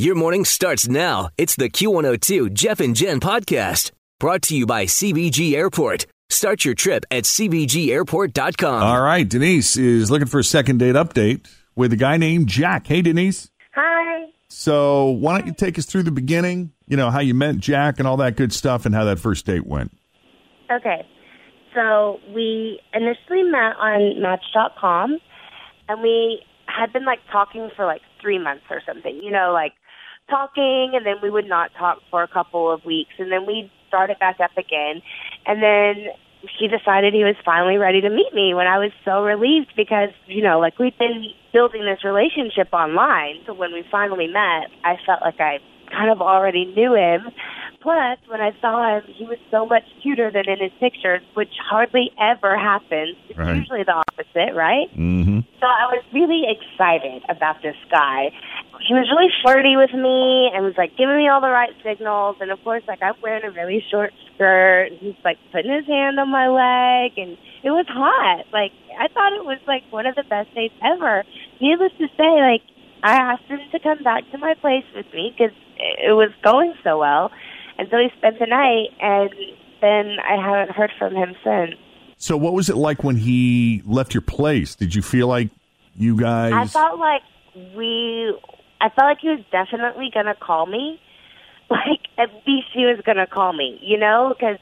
Your morning starts now. It's the Q102 Jeff and Jen podcast brought to you by CVG Airport. Start your trip at CVGAirport.com. All right, Denise is looking for a second date update with a guy named Jack. Hey, Denise. Hi. So, why don't you take us through the beginning? You know, how you met Jack and all that good stuff and how that first date went. Okay. So we initially met on Match.com, and we had been like talking for like three months or something. You know, like talking, and then we would not talk for a couple of weeks, and then we'd start it back up again, and then he decided he was finally ready to meet me when I was so relieved because, you know, like we've been building this relationship online. So when we finally met, I felt like I kind of already knew him. Plus, when I saw him, he was so much cuter than in his pictures, which hardly ever happens. It's Right. usually the opposite, right? Mm-hmm. So I was really excited about this guy. He was really flirty with me and was like giving me all the right signals. And of course, like I'm wearing a really short skirt. And he's like putting his hand on my leg, and it was hot. Like I thought it was like one of the best dates ever. Needless to say, like I asked him to come back to my place with me because it was going so well. And so he spent the night, and then I haven't heard from him since. So, what was it like when he left your place? Did you feel like you guys? I felt like we, I felt like he was definitely going to call me. Like, at least he was going to call me, you know, because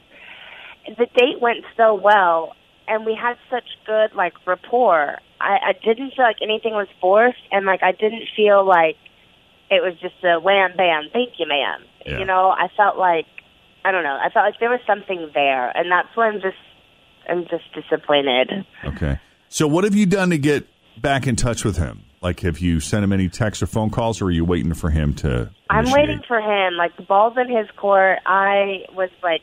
the date went so well and we had such good, like, rapport. I, I didn't feel like anything was forced and, like, I didn't feel like it was just a wham bam, thank you, ma'am. Yeah. You know, I felt like, I don't know, I felt like there was something there and that's why I'm just, I'm just disappointed. okay. So, what have you done to get back in touch with him? Like, have you sent him any texts or phone calls, or are you waiting for him to? I'm waiting for him. Like the ball's in his court. I was like,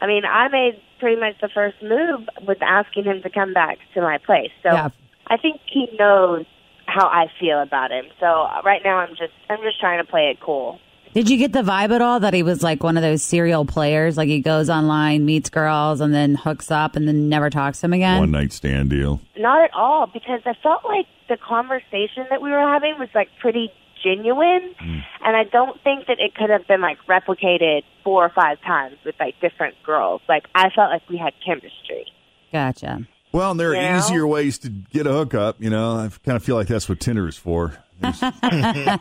I mean, I made pretty much the first move with asking him to come back to my place. So Yeah. I think he knows how I feel about him. So uh, right now, I'm just I'm just trying to play it cool. Did you get the vibe at all that he was like one of those serial players? Like he goes online, meets girls, and then hooks up and then never talks to them again? one night stand deal. Not at all, because I felt like the conversation that we were having was like pretty genuine, mm. and I don't think that it could have been like replicated four or five times with like different girls. Like I felt like we had chemistry. Gotcha. Well, and there are easier ways to get a hookup. You know, I kind of feel like that's what Tinder is for. Yeah,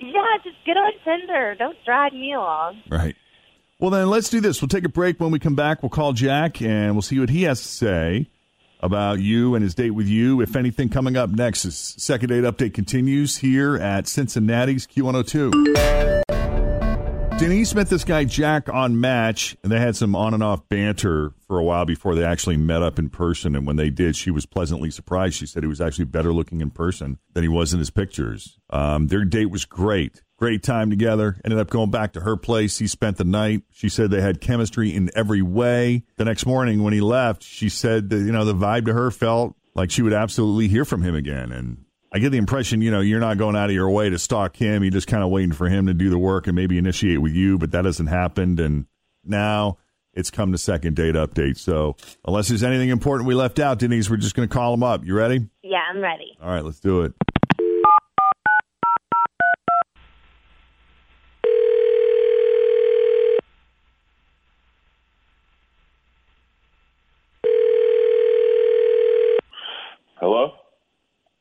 yeah, just get on Tinder. Don't drag me along. right. Well, then let's do this. We'll take a break. When we come back, we'll call Jack and we'll see what he has to say about you and his date with you. If anything, coming up next is second date update continues here at Cincinnati's Q102. Denise met this guy Jack on Match, and they had some on and off banter for a while before they actually met up in person. And when they did, she was pleasantly surprised. She said he was actually better looking in person than he was in his pictures. Um, their date was great. Great time together. Ended up going back to her place. He spent the night. She said they had chemistry in every way. The next morning when he left, she said that, you know, the vibe to her felt like she would absolutely hear from him again. And I get the impression, you know, you're not going out of your way to stalk him. You're just kind of waiting for him to do the work and maybe initiate with you, but that hasn't happened. And now it's come to second date update. So unless there's anything important we left out, Denise, we're just going to call him up. You ready? Yeah, I'm ready. All right, let's do it.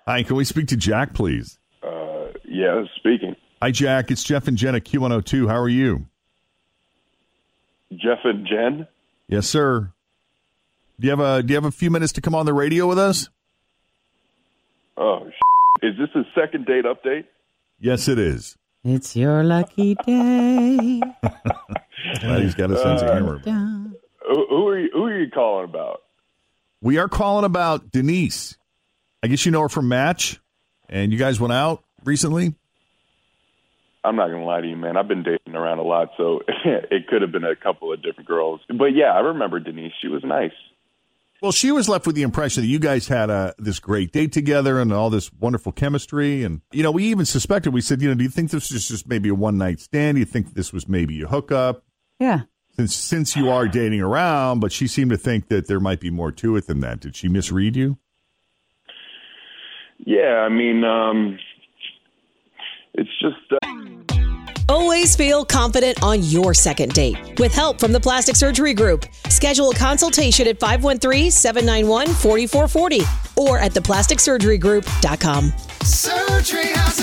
Hi, can we speak to Jack, please? Uh, yeah, speaking. Hi, Jack. It's Jeff and Jenna Q102. How are you? Jeff and Jen. Yes, sir. Do you have a Do you have a few minutes to come on the radio with us? Oh, is this a second date update? Yes, it is. It's your lucky day. Glad he's got a sense of humor. Who, who are you? Who are you calling about? We are calling about Denise. I guess you know her from Match, and you guys went out recently. I'm not gonna lie to you, man. I've been dating around a lot, so it could have been a couple of different girls. But yeah, I remember Denise. She was nice. Well, she was left with the impression that you guys had a, this great date together and all this wonderful chemistry. And, you know, we even suspected, we said, you know, do you think this was just maybe a one night stand? Do you think this was maybe a hookup? Yeah. Since, since you are dating around, but she seemed to think that there might be more to it than that. Did she misread you? Yeah, I mean, um, it's just. Uh, Always feel confident on your second date. With help from the Plastic Surgery Group, schedule a consultation at 513-791-4440 or at theplasticsurgerygroup.com. Surgery has an art.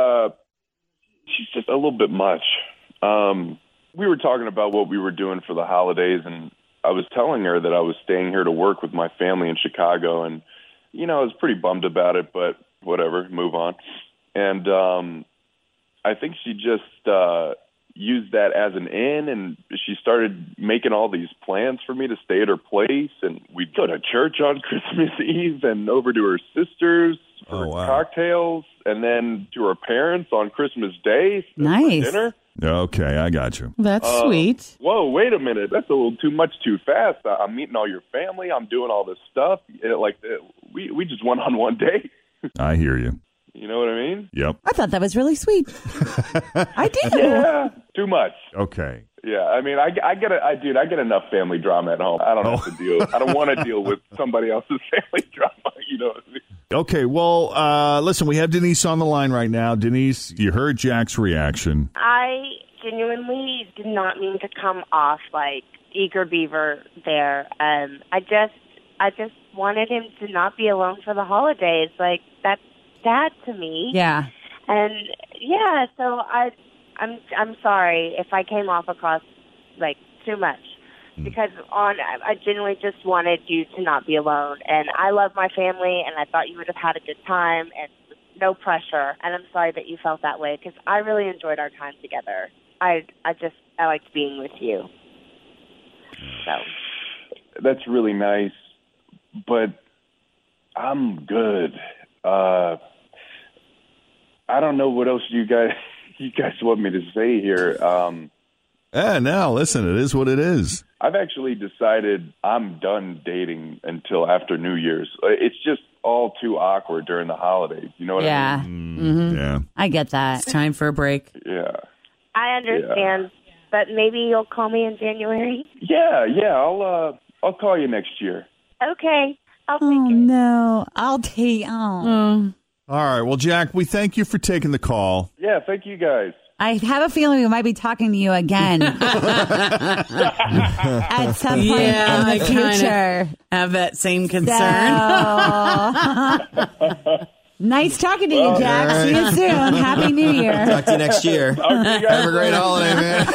Uh, she's just a little bit much. Um, we were talking about what we were doing for the holidays, and I was telling her that I was staying here to work with my family in Chicago, and you know I was pretty bummed about it, but whatever, move on. And um, I think she just uh, used that as an in, and she started making all these plans for me to stay at her place, and we'd go to church on Christmas Eve and over to her sister's for Oh, wow. cocktails, and then to her parents on Christmas Day for Nice. dinner. Okay, I got you. That's Uh, sweet. Whoa, wait a minute. That's a little too much too fast. I- I'm meeting all your family. I'm doing all this stuff. It, like uh, we we just went on one date. I hear you. You know what I mean? Yep. I thought that was really sweet. I do. Yeah, too much. Okay. Yeah, I mean, I, I get it. I dude, I get enough family drama at home. I don't have to deal. I don't want to deal with somebody else's family drama. You know what I mean? Okay, well, uh, listen, we have Denise on the line right now. Denise, you heard Jack's reaction. I genuinely did not mean to come off like eager beaver there. Um, I just, I just wanted him to not be alone for the holidays. Like that's sad to me. Yeah. And yeah, so I, I'm, I'm sorry if I came off across like too much. Because on, I I genuinely just wanted you to not be alone, and I love my family, and I thought you would have had a good time, and no pressure. And I'm sorry that you felt that way because I really enjoyed our time together. I, I just, I liked being with you. So. That's really nice, but I'm good. Uh, I don't know what else you guys you guys want me to say here. Um, Eh, now, listen, it is what it is. I've actually decided I'm done dating until after New Year's. It's just all too awkward during the holidays. You know what Yeah. I mean? hmm Yeah. I get that. It's time for a break. Yeah. I understand, but maybe you'll call me in January. Yeah, yeah. I'll uh, I'll call you next year. Okay, I'll take Oh it. no. I'll take oh. Oh, All right. Well, Jack, we thank you for taking the call. Yeah. Thank you guys. I have a feeling we might be talking to you again at some point Yeah, in the I future. have that same concern. So- nice talking to you, Jack. See you soon. Happy New Year. Talk to you next year. Talk you Have a great holiday, man.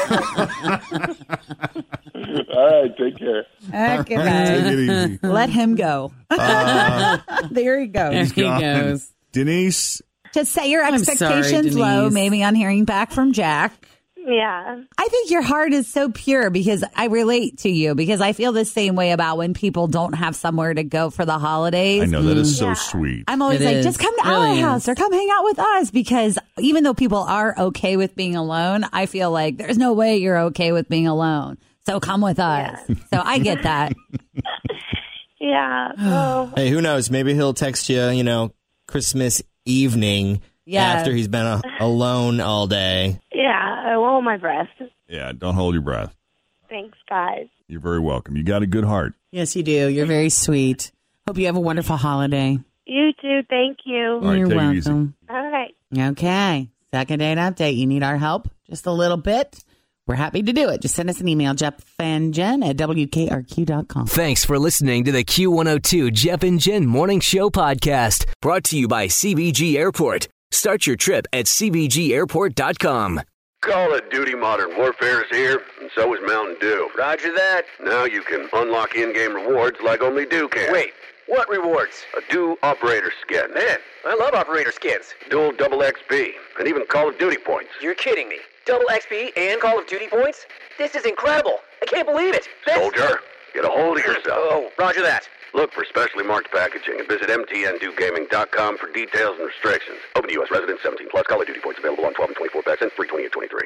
All right. Take care. Okay, Take it easy. Let him go. Uh, there he There goes. he goes. Denise, Just set your I'm sorry, expectations low, maybe on hearing back from Jack. Yeah. I think your heart is so pure because I relate to you because I feel the same way about when people don't have somewhere to go for the holidays. I know that is so mm. Yeah. sweet. I'm always It like, is. just come to Really our house is. or come hang out with us because even though people are okay with being alone, I feel like there's no way you're okay with being alone. So come with us. So I get that. Yeah. Well, Hey, who knows? Maybe he'll text you, you know, Christmas evening Yeah. after he's been a, alone all day. Yeah, I won't hold my breath. Yeah, don't hold your breath. Thanks, guys. You're very welcome. You got a good heart. Yes, you do. You're very sweet. Hope you have a wonderful holiday. You too. Thank you. All right, You're take it easy. welcome. All right. Okay. Second date update. You need our help just a little bit. We're happy to do it. Just send us an email, Jeff and Jen at WKRQ.com. Thanks for listening to the Q102 Jeff and Jen Morning Show podcast, brought to you by CVG Airport. Start your trip at CVGAirport.com. Call of Duty Modern Warfare is here, and so is Mountain Dew. Roger that. Now you can unlock in-game rewards like only Dew can. Wait, what rewards? A Dew Operator Skin. Man, I love Operator Skins. Dual double XP, and even Call of Duty points. You're kidding me. Double XP and Call of Duty points? This is incredible. I can't believe it. This- Soldier, get a hold of oh, yourself. Oh, roger that. Look for specially marked packaging and visit mtndewgaming.com for details and restrictions. Open to U.S. residents 17 plus. Call of Duty points available on 12 and 24 packs and free 28 23.